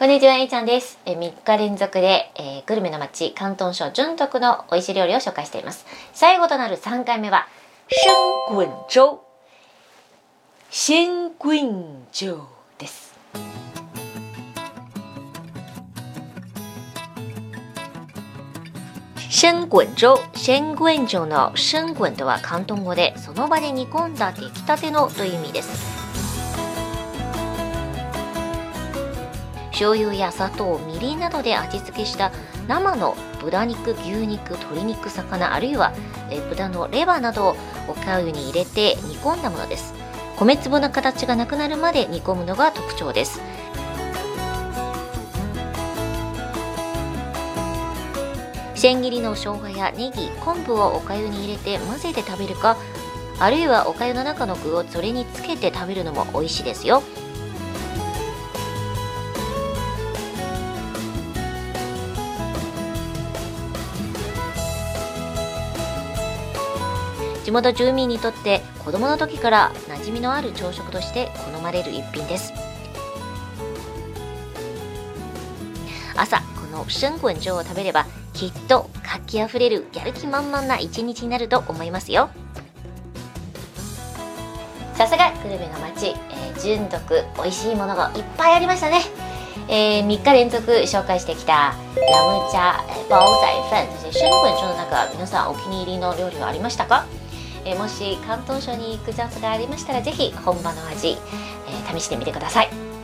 こんにちは、えいちゃんです。え3日連続で、えーグルメの街、広東省順徳の美味しい料理を紹介しています。最後となる3回目は、生滚粥。鲜滚粥です。生滚粥、鮮滚粥の生滚とは広東語で、その場で煮込んだ出来たてのという意味です。醤油や砂糖みりんなどで味付けした生の豚肉牛肉鶏肉魚あるいはえ豚のレバーなどをおかゆに入れて煮込んだものです。米粒の形がなくなるまで煮込むのが特徴です。千切りの生姜やネギ昆布をおかゆに入れて混ぜて食べるかあるいはおかゆの中の具をそれにつけて食べるのも美味しいですよ。地元住民にとって子供の時から馴染みのある朝食として好まれる一品です。朝この生滚粥を食べればきっと活気あふれるやる気満々な一日になると思いますよ。さすがグルメの街、えー、純徳美味しいものがいっぱいありましたね。えー、3日連続紹介してきたヤムチャ、えー煲仔飯そして春滚粥の中皆さんお気に入りの料理はありましたか？えもし広東省に行くチャンスがありましたら是非本場の味、え試してみてください。